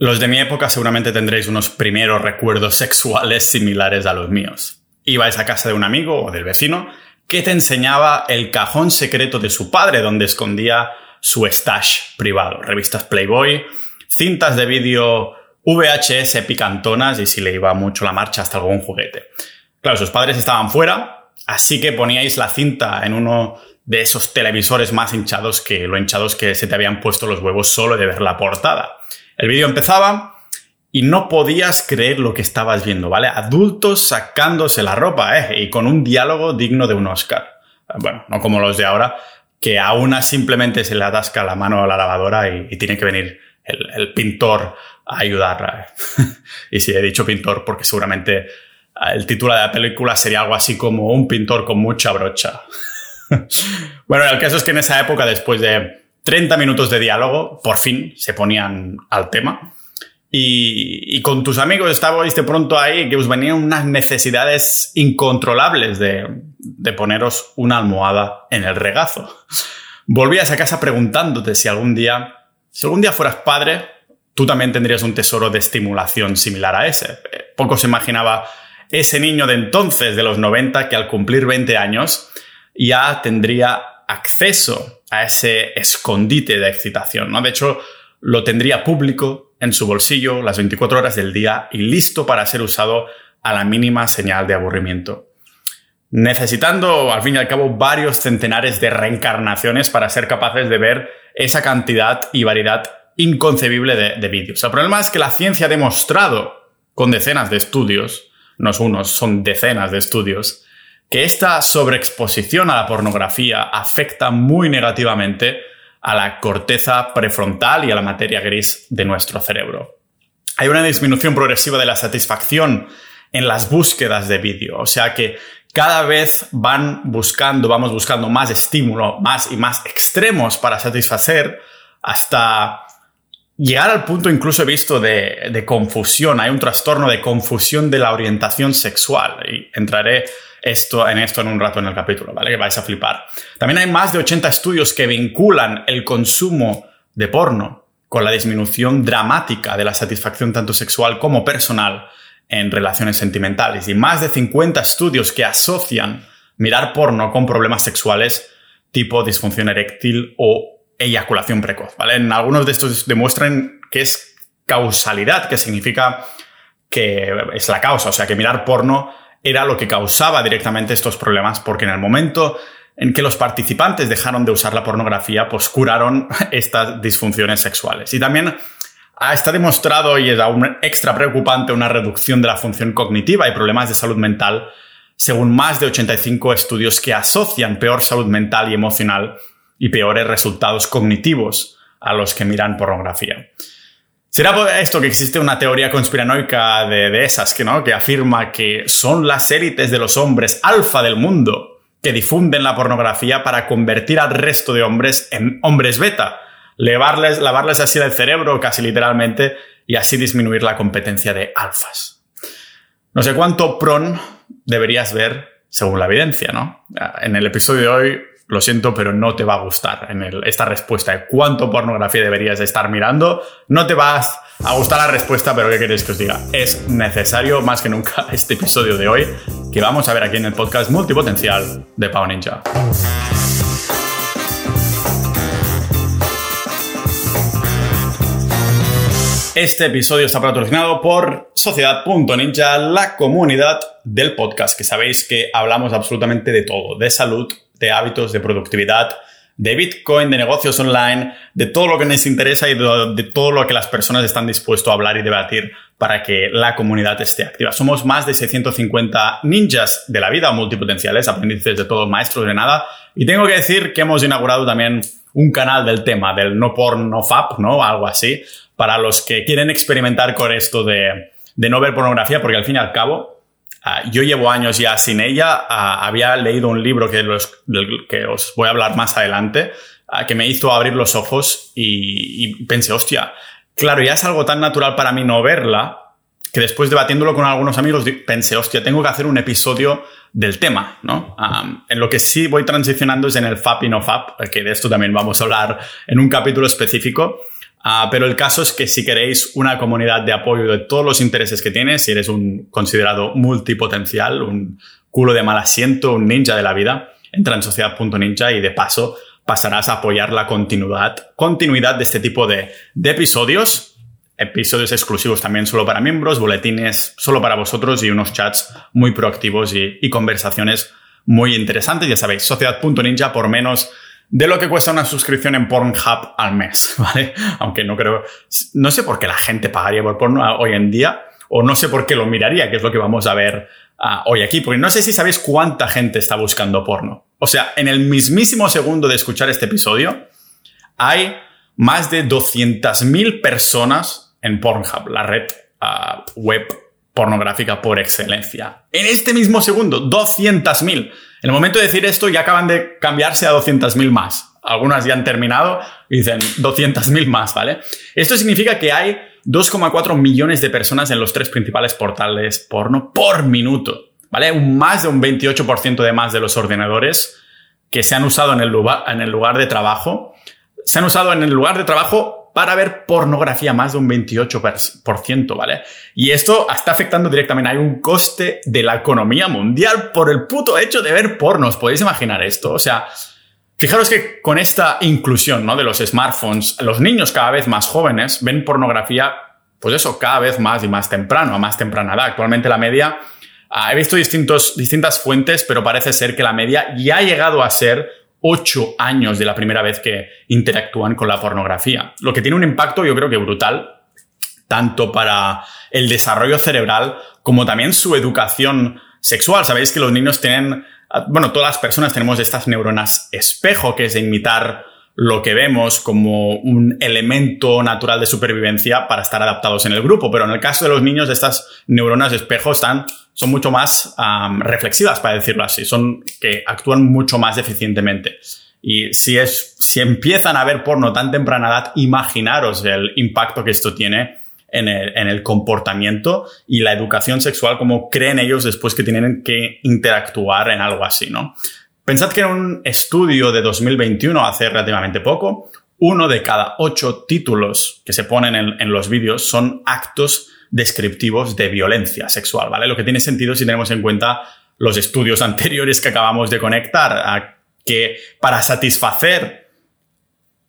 Los de mi época seguramente tendréis unos primeros recuerdos sexuales similares a los míos. Ibais a casa de un amigo o del vecino que te enseñaba el cajón secreto de su padre donde escondía su stash privado, revistas Playboy, cintas de vídeo VHS picantonas y si le iba mucho la marcha hasta algún juguete. Claro, sus padres estaban fuera, así que poníais la cinta en uno de esos televisores más hinchados que lo hinchados que se te habían puesto los huevos solo de ver la portada. El vídeo empezaba y no podías creer lo que estabas viendo, ¿vale? Adultos sacándose la ropa, ¿eh? Y con un diálogo digno de un Oscar. Bueno, no como los de ahora, que a una simplemente se le atasca la mano a la lavadora y, tiene que venir el, pintor a ayudarla. ¿eh? y si he dicho pintor porque seguramente ah, el título de la película sería algo así como un pintor con mucha brocha. bueno, el caso es que en esa época, después de 30 minutos de diálogo, por fin se ponían al tema. Y, con tus amigos estabais de pronto ahí que os venían unas necesidades incontrolables de, de poneros una almohada en el regazo. Volvías a casa preguntándote si algún día, si algún día fueras padre, tú también tendrías un tesoro de estimulación similar a ese. Poco se imaginaba ese niño de entonces, de los 90, que al cumplir 20 años ya tendría acceso a ese escondite de excitación, ¿no? De hecho, lo tendría público en su bolsillo las 24 horas del día y listo para ser usado a la mínima señal de aburrimiento. Necesitando, al fin y al cabo, varios centenares de reencarnaciones para ser capaces de ver esa cantidad y variedad inconcebible de, de vídeos. El problema es que la ciencia ha demostrado, con decenas de estudios, no es unos, son decenas de estudios, que esta sobreexposición a la pornografía afecta muy negativamente a la corteza prefrontal y a la materia gris de nuestro cerebro. Hay una disminución progresiva de la satisfacción en las búsquedas de vídeo, o sea que cada vez van buscando, vamos buscando más estímulo, más y más extremos para satisfacer hasta llegar al punto incluso he visto de, de confusión. Hay un trastorno de confusión de la orientación sexual y entraré esto, en esto en un rato en el capítulo, ¿vale? Que vais a flipar. También hay más de 80 estudios que vinculan el consumo de porno con la disminución dramática de la satisfacción tanto sexual como personal en relaciones sentimentales y más de 50 estudios que asocian mirar porno con problemas sexuales tipo disfunción eréctil o eyaculación precoz, ¿vale? En algunos de estos demuestran que es causalidad, que significa que es la causa, o sea, que mirar porno era lo que causaba directamente estos problemas, porque en el momento en que los participantes dejaron de usar la pornografía, pues curaron estas disfunciones sexuales. Y también está demostrado, y es aún extra preocupante, una reducción de la función cognitiva y problemas de salud mental, según más de 85 estudios que asocian peor salud mental y emocional y peores resultados cognitivos a los que miran pornografía. ¿Será por esto que existe una teoría conspiranoica de, esas que, ¿no? que afirma que son las élites de los hombres alfa del mundo que difunden la pornografía para convertir al resto de hombres en hombres beta, lavarles, lavarles así el cerebro casi literalmente y así disminuir la competencia de alfas? No sé cuánto pron deberías ver según la evidencia, ¿no? En el episodio de hoy lo siento, pero no te va a gustar en esta respuesta de cuánto pornografía deberías estar mirando. No te va a gustar la respuesta, pero ¿qué queréis que os diga? Es necesario más que nunca este episodio de hoy que vamos a ver aquí en el podcast multipotencial de Pau Ninja. Este episodio está patrocinado por Sociedad.ninja, la comunidad del podcast, que sabéis que hablamos absolutamente de todo, de salud, de hábitos, de productividad, de Bitcoin, de negocios online, de todo lo que nos interesa y de, todo lo que las personas están dispuestos a hablar y debatir para que la comunidad esté activa. Somos más de 650 ninjas de la vida, multipotenciales, aprendices de todo, maestros de nada. Y tengo que decir que hemos inaugurado también un canal del tema, del no porn, no fap, ¿no? Algo así, para los que quieren experimentar con esto de, de no ver pornografía, porque al fin y al cabo, Ah, yo llevo años ya sin ella. Ah, había leído un libro que, que, os voy a hablar más adelante, ah, que me hizo abrir los ojos y, pensé, hostia, claro, ya es algo tan natural para mí no verla, que después debatiéndolo con algunos amigos pensé, hostia, tengo que hacer un episodio del tema, ¿no? en lo que sí voy transicionando es en el FAP y no FAP, que de esto también vamos a hablar en un capítulo específico. Ah, pero el caso es que si queréis una comunidad de apoyo de todos los intereses que tienes, si eres un considerado multipotencial, un culo de mal asiento, un ninja de la vida, entra en sociedad.ninja y de paso pasarás a apoyar la continuidad, continuidad de este tipo de, episodios. Episodios exclusivos también solo para miembros, boletines solo para vosotros y unos chats muy proactivos y, y conversaciones muy interesantes. Ya sabéis, sociedad.ninja por menos de lo que cuesta una suscripción en Pornhub al mes, ¿vale? Aunque no creo, no sé por qué la gente pagaría por porno hoy en día, o no sé por qué lo miraría, que es lo que vamos a ver ah, hoy aquí, porque no sé si sabéis cuánta gente está buscando porno. O sea, en el mismísimo segundo de escuchar este episodio, hay más de 200.000 personas en Pornhub, la red ah, web pornográfica por excelencia. En este mismo segundo, 200.000. En el momento de decir esto ya acaban de cambiarse a 200.000 más. Algunas ya han terminado y dicen 200.000 más, ¿vale? Esto significa que hay 2,4 millones de personas en los tres principales portales porno por minuto, ¿vale? Un más de un 28% de más de los ordenadores que se han usado en el lugar, en el lugar de trabajo, se han usado en el lugar de trabajo para ver pornografía, más de un 28%, ¿vale? Y esto está afectando directamente. Hay un coste de la economía mundial por el puto hecho de ver pornos. ¿Podéis imaginar esto? O sea, fijaros que con esta inclusión ¿no? de los smartphones, los niños cada vez más jóvenes ven pornografía, pues eso, cada vez más y más temprano, a más temprana edad. Actualmente la media, ah, he visto distintos, distintas fuentes, pero parece ser que la media ya ha llegado a ser ocho años de la primera vez que interactúan con la pornografía. Lo que tiene un impacto yo creo que brutal, tanto para el desarrollo cerebral como también su educación sexual. Sabéis que los niños tienen, bueno, todas las personas tenemos estas neuronas espejo, que es de imitar lo que vemos como un elemento natural de supervivencia para estar adaptados en el grupo. Pero en el caso de los niños, estas neuronas espejo están son mucho más reflexivas, para decirlo así, son que actúan mucho más eficientemente. Y si, es, si empiezan a ver porno tan temprana edad, imaginaros el impacto que esto tiene en el, en el, comportamiento y la educación sexual, como creen ellos después que tienen que interactuar en algo así, ¿no? Pensad que en un estudio de 2021, hace relativamente poco, uno de cada ocho títulos que se ponen en, los vídeos son actos descriptivos de violencia sexual, ¿vale? Lo que tiene sentido si tenemos en cuenta los estudios anteriores que acabamos de conectar, a que para satisfacer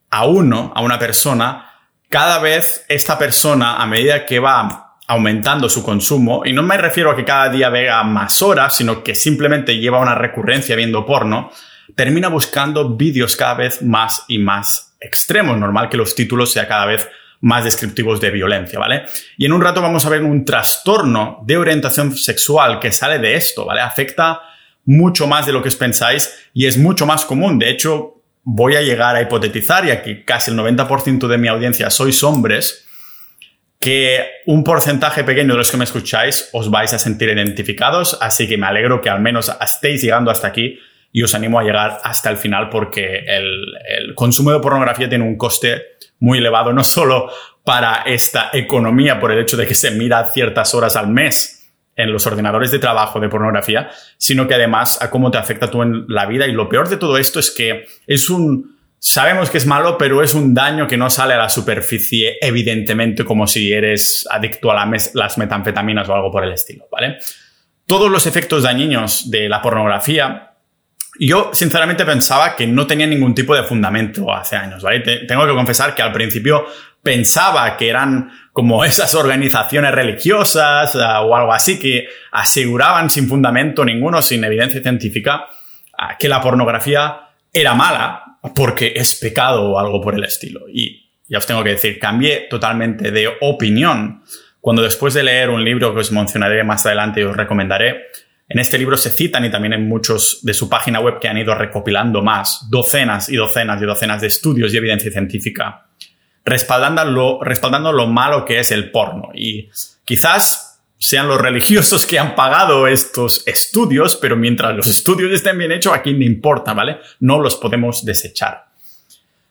a uno, a una persona, cada vez esta persona, a medida que va aumentando su consumo, y no me refiero a que cada día vea más horas, sino que simplemente lleva una recurrencia viendo porno, termina buscando vídeos cada vez más y más extremos. Normal que los títulos sean cada vez más descriptivos de violencia, ¿vale? Y en un rato vamos a ver un trastorno de orientación sexual que sale de esto, ¿vale? Afecta mucho más de lo que os pensáis y es mucho más común. De hecho, voy a llegar a hipotetizar, ya que casi el 90% de mi audiencia sois hombres, que un porcentaje pequeño de los que me escucháis os vais a sentir identificados, así que me alegro que al menos estéis llegando hasta aquí y os animo a llegar hasta el final porque el, consumo de pornografía tiene un coste muy elevado, no solo para esta economía por el hecho de que se mira ciertas horas al mes en los ordenadores de trabajo de pornografía, sino que además a cómo te afecta tú en la vida. Y lo peor de todo esto es que es un, sabemos que es malo, pero es un daño que no sale a la superficie, evidentemente, como si eres adicto a las metanfetaminas o algo por el estilo, ¿vale? Todos los efectos dañinos de la pornografía yo sinceramente pensaba que no tenía ningún tipo de fundamento hace años, ¿vale? tengo que confesar que al principio pensaba que eran como esas organizaciones religiosas ah, o algo así que aseguraban sin fundamento ninguno, sin evidencia científica, ah, que la pornografía era mala porque es pecado o algo por el estilo. Y ya os tengo que decir, cambié totalmente de opinión cuando después de leer un libro que os mencionaré más adelante y os recomendaré, en este libro se citan y también en muchos de su página web que han ido recopilando más, docenas y docenas y docenas de estudios y evidencia científica, respaldando lo, respaldando lo malo que es el porno. Y quizás sean los religiosos que han pagado estos estudios, pero mientras los estudios estén bien hechos, a quién le importa, ¿vale? No los podemos desechar.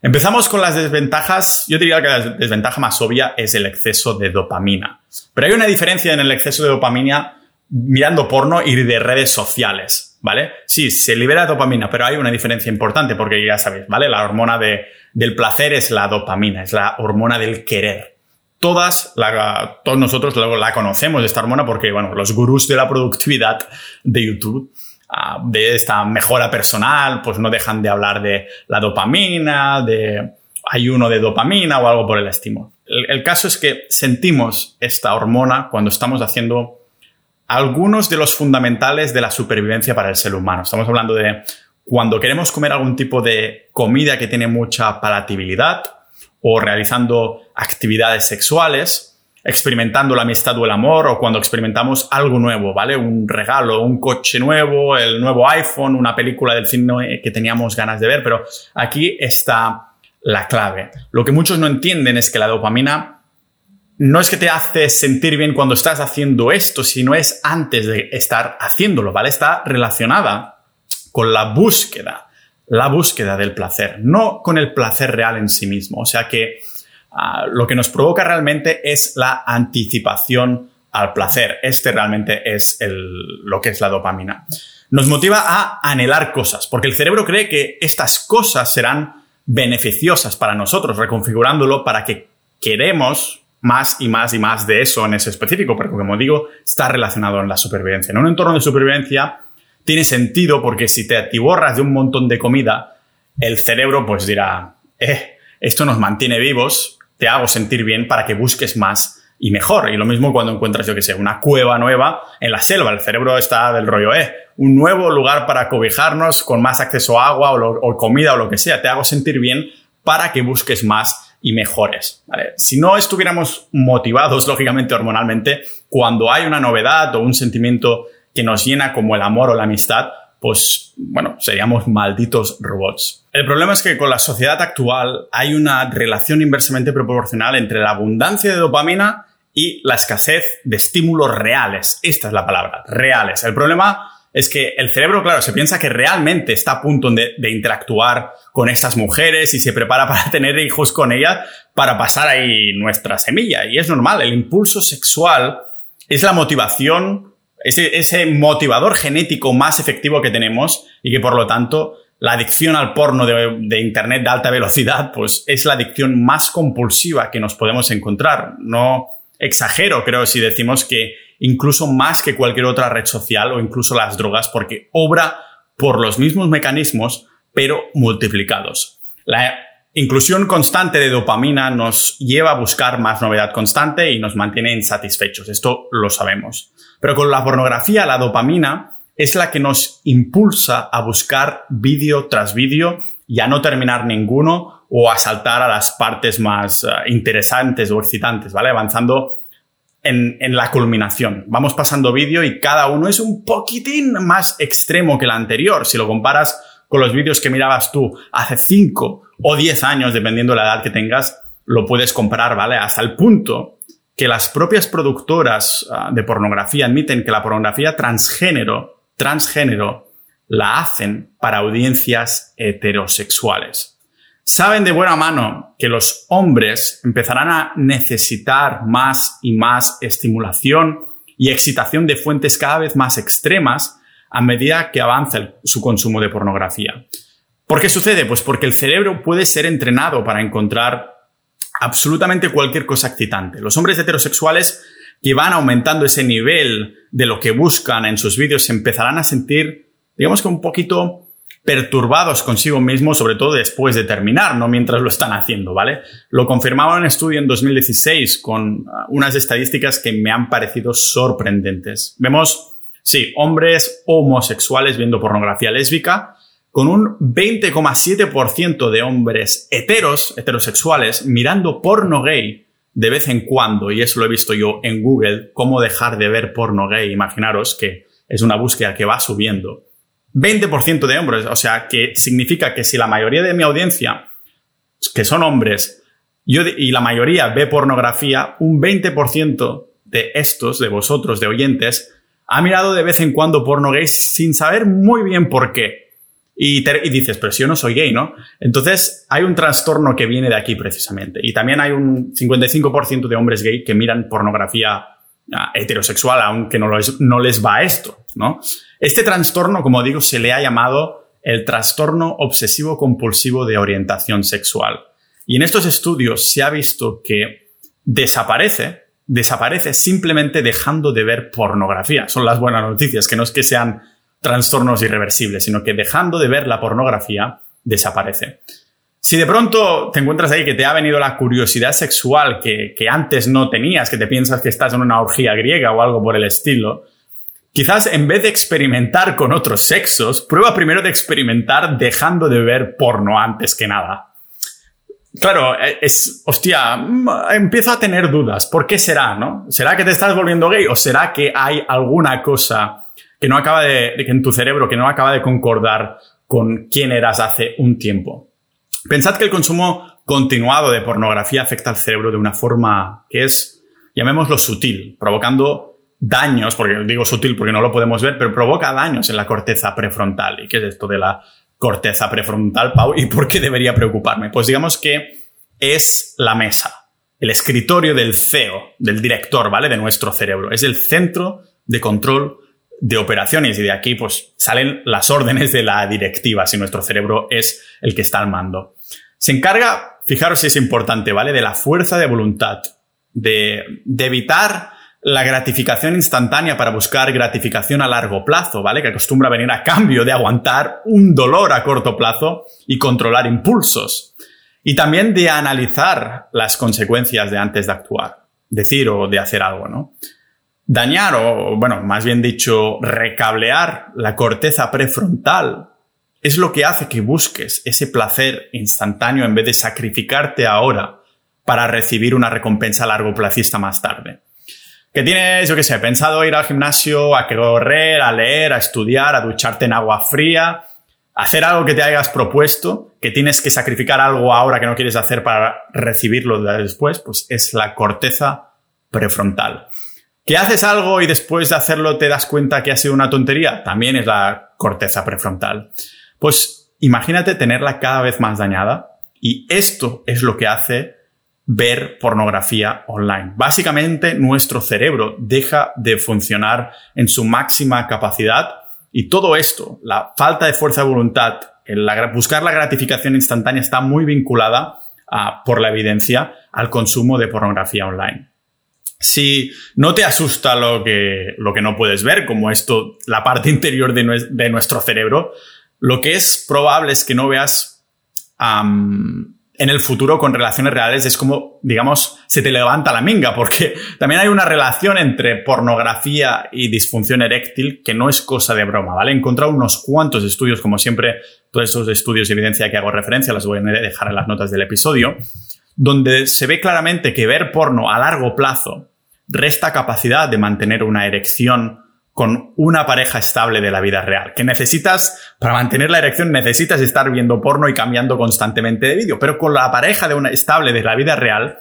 Empezamos con las desventajas. Yo diría que la desventaja más obvia es el exceso de dopamina. Pero hay una diferencia en el exceso de dopamina mirando porno y de redes sociales, ¿vale? Sí, se libera dopamina, pero hay una diferencia importante porque ya sabéis, ¿vale? La hormona de, del placer es la dopamina, es la hormona del querer. Todas, todos nosotros la conocemos, esta hormona, porque, bueno, los gurús de la productividad de YouTube ah, de esta mejora personal, pues no dejan de hablar de la dopamina, de ayuno de dopamina o algo por el estilo. el, caso es que sentimos esta hormona cuando estamos haciendo algunos de los fundamentales de la supervivencia para el ser humano. Estamos hablando de cuando queremos comer algún tipo de comida que tiene mucha palatabilidad o realizando actividades sexuales, experimentando la amistad o el amor o cuando experimentamos algo nuevo, ¿vale? Un regalo, un coche nuevo, el nuevo iPhone, una película del cine que teníamos ganas de ver, pero aquí está la clave. Lo que muchos no entienden es que la dopamina no es que te hace sentir bien cuando estás haciendo esto, sino es antes de estar haciéndolo, ¿vale? Está relacionada con la búsqueda, la búsqueda del placer, no con el placer real en sí mismo. O sea que ah, lo que nos provoca realmente es la anticipación al placer. Este realmente es lo que es la dopamina. Nos motiva a anhelar cosas, porque el cerebro cree que estas cosas serán beneficiosas para nosotros, reconfigurándolo para que queremos más y más y más de eso en ese específico, porque como digo, está relacionado en la supervivencia. En un entorno de supervivencia tiene sentido porque si te atiborras de un montón de comida, el cerebro pues dirá, eh, esto nos mantiene vivos, te hago sentir bien para que busques más y mejor. Y lo mismo cuando encuentras, yo que sé, una cueva nueva en la selva. El cerebro está del rollo, eh, un nuevo lugar para cobijarnos con más acceso a agua o, o comida o lo que sea. Te hago sentir bien para que busques más y mejores. Si no estuviéramos motivados, lógicamente, hormonalmente, cuando hay una novedad o un sentimiento que nos llena como el amor o la amistad, pues bueno, seríamos malditos robots. El problema es que con la sociedad actual hay una relación inversamente proporcional entre la abundancia de dopamina y la escasez de estímulos reales. Esta es la palabra, reales. El problema es que el cerebro, claro, se piensa que realmente está a punto de, interactuar con esas mujeres y se prepara para tener hijos con ellas para pasar ahí nuestra semilla. Y es normal, el impulso sexual es la motivación, ese, ese motivador genético más efectivo que tenemos y que por lo tanto la adicción al porno de, de, Internet de alta velocidad, pues es la adicción más compulsiva que nos podemos encontrar. No exagero, creo, si decimos que incluso más que cualquier otra red social o incluso las drogas, porque obra por los mismos mecanismos, pero multiplicados. La inclusión constante de dopamina nos lleva a buscar más novedad constante y nos mantiene insatisfechos. Esto lo sabemos. Pero con la pornografía, la dopamina es la que nos impulsa a buscar vídeo tras vídeo y a no terminar ninguno o a saltar a las partes más eh, interesantes o excitantes, ¿vale? Avanzando en, la culminación. Vamos pasando vídeo y cada uno es un poquitín más extremo que el anterior. Si lo comparas con los vídeos que mirabas tú hace 5 o 10 años, dependiendo de la edad que tengas, lo puedes comparar, ¿vale? Hasta el punto que las propias productoras ah, de pornografía admiten que la pornografía transgénero, transgénero, la hacen para audiencias heterosexuales saben de buena mano que los hombres empezarán a necesitar más y más estimulación y excitación de fuentes cada vez más extremas a medida que avanza su consumo de pornografía. ¿Por qué sucede? Pues porque el cerebro puede ser entrenado para encontrar absolutamente cualquier cosa excitante. Los hombres heterosexuales que van aumentando ese nivel de lo que buscan en sus vídeos empezarán a sentir, digamos que un poquito perturbados consigo mismos, sobre todo después de terminar, no mientras lo están haciendo, ¿vale? Lo confirmaba un estudio en 2016 con uh, unas estadísticas que me han parecido sorprendentes. Vemos, sí, hombres homosexuales viendo pornografía lésbica, con un 20,7% de hombres heteros, heterosexuales, mirando porno gay de vez en cuando, y eso lo he visto yo en Google, cómo dejar de ver porno gay, imaginaros que es una búsqueda que va subiendo. 20% de hombres, o sea, que significa que si la mayoría de mi audiencia, que son hombres, yo y la mayoría ve pornografía, un 20% de estos, de vosotros, de oyentes, ha mirado de vez en cuando porno gay sin saber muy bien por qué. Y, dices, pero si yo no soy gay, ¿no? Entonces hay un trastorno que viene de aquí precisamente. Y también hay un 55% de hombres gay que miran pornografía ah, heterosexual, aunque no, no les va esto, ¿no? Este trastorno, como digo, se le ha llamado el trastorno obsesivo compulsivo de orientación sexual. Y en estos estudios se ha visto que desaparece, desaparece simplemente dejando de ver pornografía. Son las buenas noticias, que no es que sean trastornos irreversibles, sino que dejando de ver la pornografía desaparece. Si de pronto te encuentras ahí que te ha venido la curiosidad sexual que, que, antes no tenías, que te piensas que estás en una orgía griega o algo por el estilo, quizás en vez de experimentar con otros sexos, prueba primero de experimentar dejando de ver porno antes que nada. Claro, e, es, hostia, mm, empiezo a tener dudas. ¿Por qué será, no? ¿Será que te estás volviendo gay o será que hay alguna cosa que no acaba de, que en tu cerebro que no acaba de concordar con quién eras hace un tiempo? Pensad que el consumo continuado de pornografía afecta al cerebro de una forma que es, llamémoslo sutil, provocando daños, porque digo sutil porque no lo podemos ver, pero provoca daños en la corteza prefrontal. ¿Y qué es esto de la corteza prefrontal, Pau? ¿Y por qué debería preocuparme? Pues digamos que es la mesa, el escritorio del CEO, del director, ¿vale? De nuestro cerebro. Es el centro de control de operaciones y de aquí pues salen las órdenes de la directiva si nuestro cerebro es el que está al mando. Se encarga, fijaros si es importante, ¿vale? De la fuerza de voluntad, de, de evitar la gratificación instantánea para buscar gratificación a largo plazo, ¿vale? Que acostumbra venir a cambio de aguantar un dolor a corto plazo y controlar impulsos. Y también de analizar las consecuencias de antes de actuar, decir o de hacer algo, ¿no? Dañar o, bueno, más bien dicho, recablear la corteza prefrontal es lo que hace que busques ese placer instantáneo en vez de sacrificarte ahora para recibir una recompensa largo plazista más tarde. Que tienes, yo qué sé, pensado ir al gimnasio, a correr, a leer, a estudiar, a ducharte en agua fría, hacer algo que te hayas propuesto, que tienes que sacrificar algo ahora que no quieres hacer para recibirlo después, pues es la corteza prefrontal. ¿Que haces algo y después de hacerlo te das cuenta que ha sido una tontería? También es la corteza prefrontal. Pues imagínate tenerla cada vez más dañada y esto es lo que hace ver pornografía online. Básicamente nuestro cerebro deja de funcionar en su máxima capacidad y todo esto, la falta de fuerza de voluntad, el buscar la gratificación instantánea está muy vinculada por la evidencia al consumo de pornografía online. Si no te asusta lo que, lo que no puedes ver, como esto, la parte interior de, nuestro cerebro, lo que es probable es que no veas en el futuro con relaciones reales es como, digamos, se te levanta la minga, porque también hay una relación entre pornografía y disfunción eréctil que no es cosa de broma, ¿vale? He encontrado unos cuantos estudios, como siempre, todos esos estudios de evidencia que hago referencia, los voy a dejar en las notas del episodio, donde se ve claramente que ver porno a largo plazo resta capacidad de mantener una erección con una pareja estable de la vida real. Que necesitas, para mantener la erección, necesitas estar viendo porno y cambiando constantemente de vídeo. Pero con la pareja de una estable de la vida real,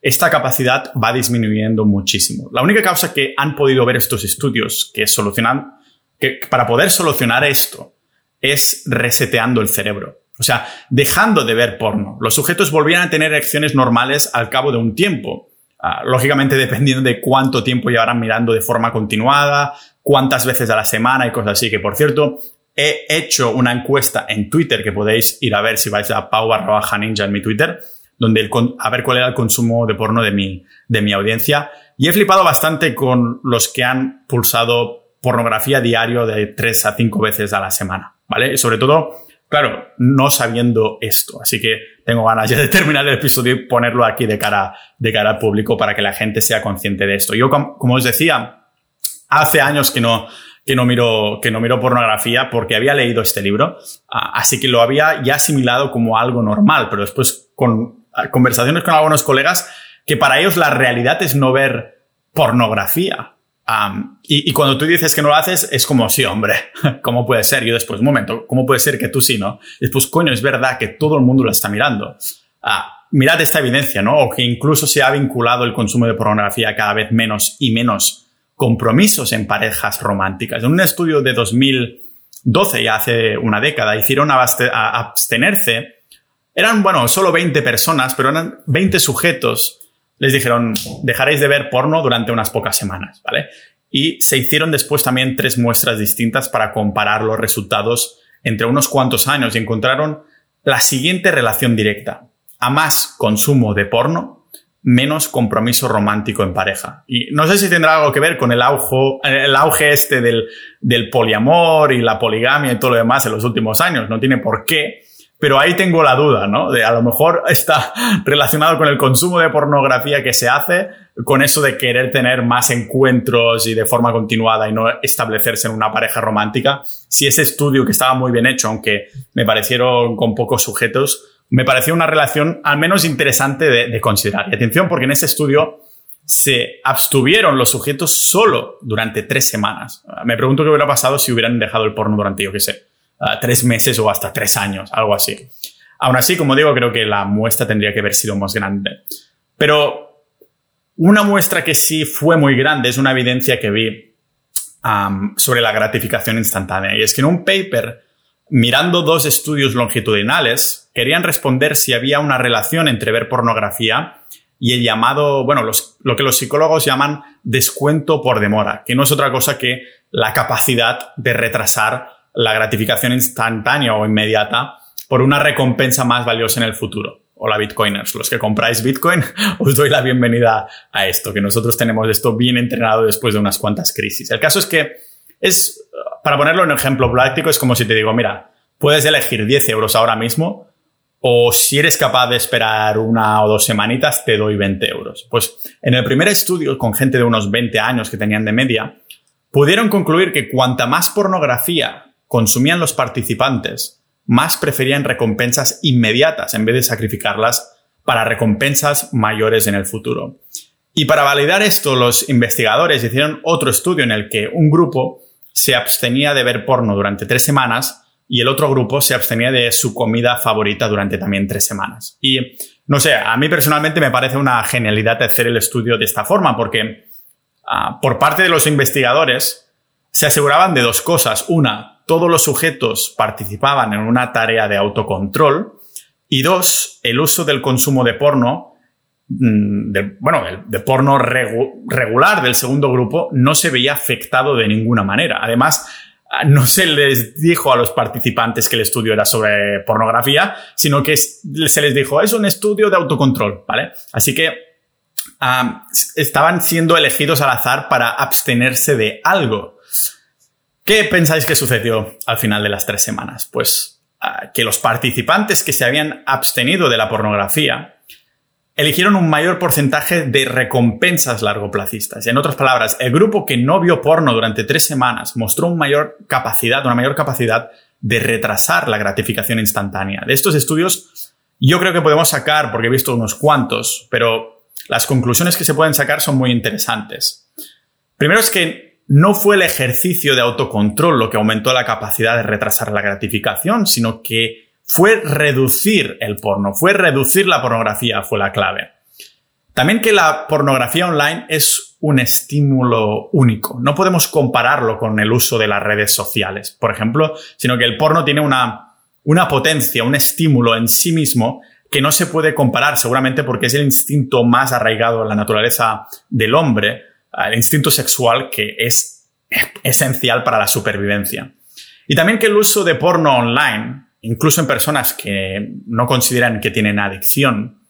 esta capacidad va disminuyendo muchísimo. La única causa que han podido ver estos estudios que solucionan, que para poder solucionar esto, es reseteando el cerebro. O sea, dejando de ver porno. Los sujetos volvían a tener erecciones normales al cabo de un tiempo. Ah, lógicamente dependiendo de cuánto tiempo llevarán mirando de forma continuada, cuántas veces a la semana y cosas así. Que por cierto, he hecho una encuesta en Twitter que podéis ir a ver si vais a pau barra ninja en mi Twitter, donde a ver cuál era el consumo de porno de mi, de mi audiencia. Y he flipado bastante con los que han pulsado pornografía diario de tres a cinco veces a la semana, ¿vale? sobre todo, claro, no sabiendo esto. Así que tengo ganas ya de terminar el episodio y ponerlo aquí de cara, de cara al público para que la gente sea consciente de esto. Yo, como os decía, hace años que no, que no miro, que no miro pornografía porque había leído este libro, ah, así que lo había ya asimilado como algo normal, pero después con ah, conversaciones con algunos colegas que para ellos la realidad es no ver pornografía. y, cuando tú dices que no lo haces, es como, sí, hombre, ¿cómo puede ser? Yo después, un momento, ¿cómo puede ser que tú sí, no? Después, coño, es verdad que todo el mundo lo está mirando. Ah, mirad esta evidencia, ¿no? O que incluso se ha vinculado el consumo de pornografía cada vez menos y menos compromisos en parejas románticas. En un estudio de 2012, ya hace una década, hicieron abstenerse. Eran, bueno, solo 20 personas, pero eran 20 sujetos les dijeron, dejaréis de ver porno durante unas pocas semanas, ¿vale? Y se hicieron después también tres muestras distintas para comparar los resultados entre unos cuantos años y encontraron la siguiente relación directa. A más consumo de porno, menos compromiso romántico en pareja. Y no sé si tendrá algo que ver con el auge, el auge este del, del poliamor y la poligamia y todo lo demás en los últimos años. No tiene por qué. Pero ahí tengo la duda, ¿no? De a lo mejor está relacionado con el consumo de pornografía que se hace, con eso de querer tener más encuentros y de forma continuada y no establecerse en una pareja romántica. Si ese estudio que estaba muy bien hecho, aunque me parecieron con pocos sujetos, me pareció una relación al menos interesante de, considerar. Y atención, porque en ese estudio se abstuvieron los sujetos solo durante tres semanas. Me pregunto qué hubiera pasado si hubieran dejado el porno durante, yo qué sé, ah, tres meses o hasta tres años, algo así. Aún así, como digo, creo que la muestra tendría que haber sido más grande. Pero una muestra que sí fue muy grande es una evidencia que vi sobre la gratificación instantánea. Y es que en un paper mirando dos estudios longitudinales, querían responder si había una relación entre ver pornografía y el llamado, bueno, lo que los psicólogos llaman descuento por demora, que no es otra cosa que la capacidad de retrasar la gratificación instantánea o inmediata por una recompensa más valiosa en el futuro. Hola Bitcoiners, los que compráis Bitcoin, os doy la bienvenida a esto, que nosotros tenemos esto bien entrenado después de unas cuantas crisis. El caso es que es para ponerlo en ejemplo práctico, es como si te digo, mira, puedes elegir 10 euros ahora mismo o si eres capaz de esperar una o dos semanitas, te doy 20 euros. Pues en el primer estudio, con gente de unos 20 años que tenían de media, pudieron concluir que cuanta más pornografía consumían los participantes, más preferían recompensas inmediatas en vez de sacrificarlas para recompensas mayores en el futuro. Y para validar esto, los investigadores hicieron otro estudio en el que un grupo se abstenía de ver porno durante tres semanas y el otro grupo se abstenía de su comida favorita durante también tres semanas. Y no sé, a mí personalmente me parece una genialidad hacer el estudio de esta forma porque ah, por parte de los investigadores se aseguraban de dos cosas. Una, todos los sujetos participaban en una tarea de autocontrol y dos, el uso del consumo de porno Mm, bueno, de, porno regular del segundo grupo no se veía afectado de ninguna manera. Además, no se les dijo a los participantes que el estudio era sobre pornografía, sino que se les dijo, es un estudio de autocontrol, ¿vale? Así que estaban siendo elegidos al azar para abstenerse de algo. ¿Qué pensáis que sucedió al final de las tres semanas? Pues ah, que los participantes que se habían abstenido de la pornografía eligieron un mayor porcentaje de recompensas largoplacistas. En otras palabras, el grupo que no vio porno durante tres semanas mostró una mayor capacidad, una mayor capacidad de retrasar la gratificación instantánea. De estos estudios, yo creo que podemos sacar, porque he visto unos cuantos, pero las conclusiones que se pueden sacar son muy interesantes. Primero es que no fue el ejercicio de autocontrol lo que aumentó la capacidad de retrasar la gratificación, sino que fue reducir el porno, fue reducir la pornografía, fue la clave. También que la pornografía online es un estímulo único. No podemos compararlo con el uso de las redes sociales, por ejemplo, sino que el porno tiene una, una potencia, un estímulo en sí mismo que no se puede comparar seguramente porque es el instinto más arraigado en la naturaleza del hombre, el instinto sexual que es esencial para la supervivencia. Y también que el uso de porno online incluso en personas que no consideran que tienen adicción,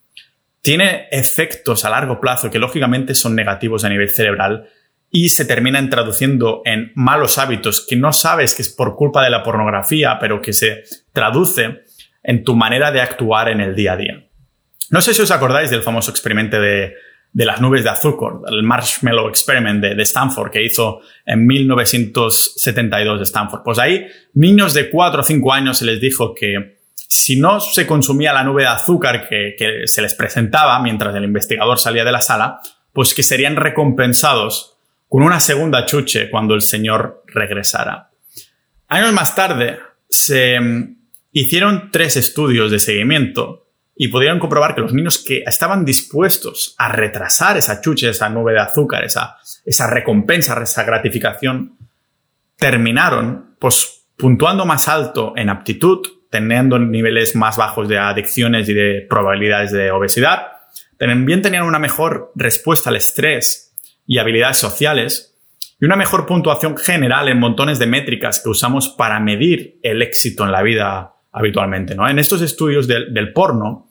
tiene efectos a largo plazo que lógicamente son negativos a nivel cerebral y se terminan traduciendo en malos hábitos que no sabes que es por culpa de la pornografía, pero que se traduce en tu manera de actuar en el día a día. No sé si os acordáis del famoso experimento de de las nubes de azúcar, el Marshmallow Experiment de, Stanford que hizo en 1972 de Stanford. Pues ahí, niños de 4 o 5 años se les dijo que si no se consumía la nube de azúcar que, se les presentaba mientras el investigador salía de la sala, pues que serían recompensados con una segunda chuche cuando el señor regresara. Años más tarde se mm, hicieron tres estudios de seguimiento y pudieron comprobar que los niños que estaban dispuestos a retrasar esa chuche, esa nube de azúcar, esa, esa recompensa, esa gratificación, terminaron pues puntuando más alto en aptitud, teniendo niveles más bajos de adicciones y de probabilidades de obesidad. También tenían una mejor respuesta al estrés y habilidades sociales y una mejor puntuación general en montones de métricas que usamos para medir el éxito en la vida habitualmente. ¿no? En estos estudios del porno,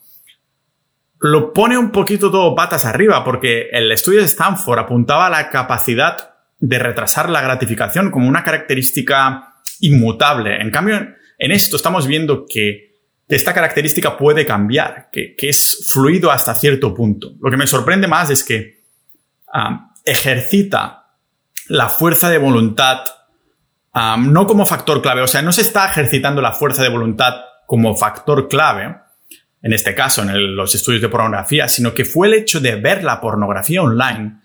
lo pone un poquito todo patas arriba, porque el estudio de Stanford apuntaba a la capacidad de retrasar la gratificación como una característica inmutable. En cambio, en esto estamos viendo que esta característica puede cambiar, que, es fluido hasta cierto punto. Lo que me sorprende más es que ah, ejercita la fuerza de voluntad ah, no como factor clave, o sea, no se está ejercitando la fuerza de voluntad como factor clave, en este caso en los estudios de pornografía, sino que fue el hecho de ver la pornografía online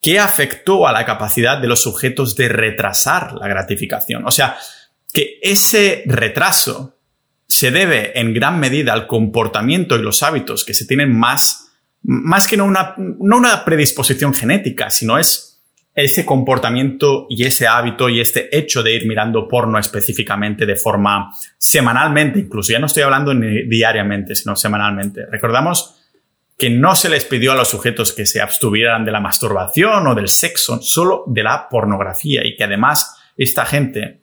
que afectó a la capacidad de los sujetos de retrasar la gratificación. O sea, que ese retraso se debe en gran medida al comportamiento y los hábitos que se tienen más, más que no una, no una predisposición genética, sino es ese comportamiento y ese hábito y este hecho de ir mirando porno específicamente de forma semanalmente, incluso ya no estoy hablando ni diariamente, sino semanalmente. Recordamos que no se les pidió a los sujetos que se abstuvieran de la masturbación o del sexo, solo de la pornografía y que además esta gente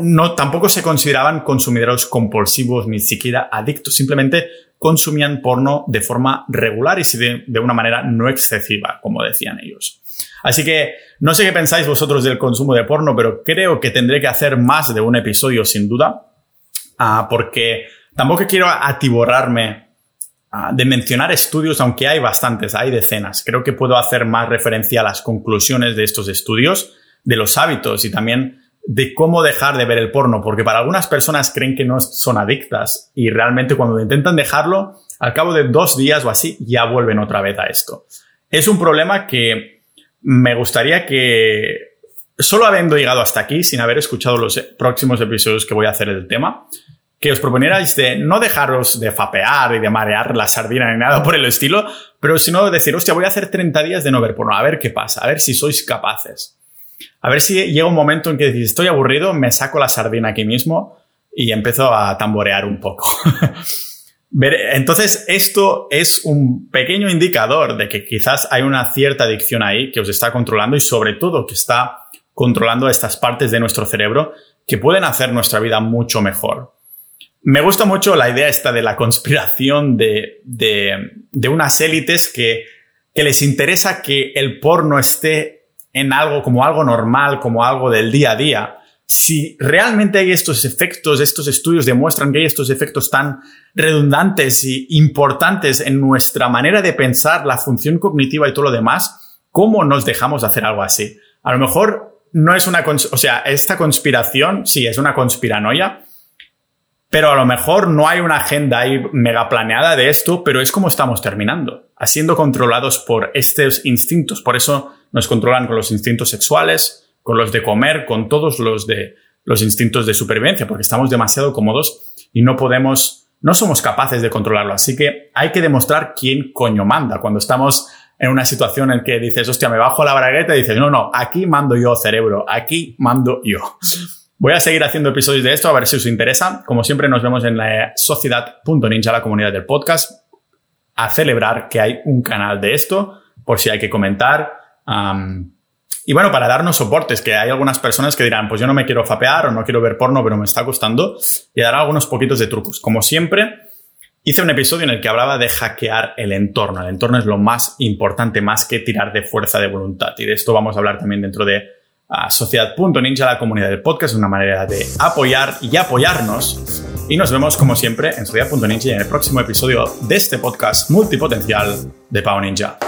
no, tampoco se consideraban consumidores compulsivos ni siquiera adictos, simplemente consumían porno de forma regular y de, de una manera no excesiva, como decían ellos. Así que no sé qué pensáis vosotros del consumo de porno, pero creo que tendré que hacer más de un episodio sin duda, ah, porque tampoco quiero atiborrarme ah, de mencionar estudios, aunque hay bastantes, hay decenas. Creo que puedo hacer más referencia a las conclusiones de estos estudios, de los hábitos y también de cómo dejar de ver el porno, porque para algunas personas creen que no son adictas y realmente cuando intentan dejarlo, al cabo de dos días o así, ya vuelven otra vez a esto. Es un problema que me gustaría que, solo habiendo llegado hasta aquí, sin haber escuchado los próximos episodios que voy a hacer del tema, que os proponierais de no dejaros de fapear y de marear la sardina ni nada por el estilo, pero sino decir, hostia, voy a hacer 30 días de no ver porno, a ver qué pasa, a ver si sois capaces. A ver si llega un momento en que decís, estoy aburrido, me saco la sardina aquí mismo y empiezo a tamborear un poco. Entonces, esto es un pequeño indicador de que quizás hay una cierta adicción ahí que os está controlando y sobre todo que está controlando estas partes de nuestro cerebro que pueden hacer nuestra vida mucho mejor. Me gusta mucho la idea esta de la conspiración de, de unas élites que, que les interesa que el porno esté en algo como algo normal, como algo del día a día, si realmente hay estos efectos, estos estudios demuestran que hay estos efectos tan redundantes y importantes en nuestra manera de pensar, la función cognitiva y todo lo demás, ¿cómo nos dejamos de hacer algo así? A lo mejor no es una, o sea, esta conspiración, sí, es una conspiranoia, pero a lo mejor no hay una agenda ahí mega planeada de esto, pero es como estamos terminando, siendo controlados por estos instintos. Por eso nos controlan con los instintos sexuales, con los de comer, con todos los de los instintos de supervivencia, porque estamos demasiado cómodos y no podemos, no somos capaces de controlarlo. Así que hay que demostrar quién coño manda. Cuando estamos en una situación en que dices, hostia, me bajo la bragueta y dices, no, no, aquí mando yo, cerebro, aquí mando yo. Voy a seguir haciendo episodios de esto a ver si os interesa. Como siempre, nos vemos en la sociedad.ninja, la comunidad del podcast, a celebrar que hay un canal de esto, por si hay que comentar. y bueno, para darnos soportes, que hay algunas personas que dirán, pues yo no me quiero fapear o no quiero ver porno, pero me está costando, y dar algunos poquitos de trucos. Como siempre, hice un episodio en el que hablaba de hackear el entorno. El entorno es lo más importante, más que tirar de fuerza de voluntad. Y de esto vamos a hablar también dentro de a Sociedad.ninja, la comunidad del podcast, una manera de apoyar y apoyarnos. Y nos vemos como siempre en Sociedad.ninja en el próximo episodio de este podcast multipotencial de Pau Ninja.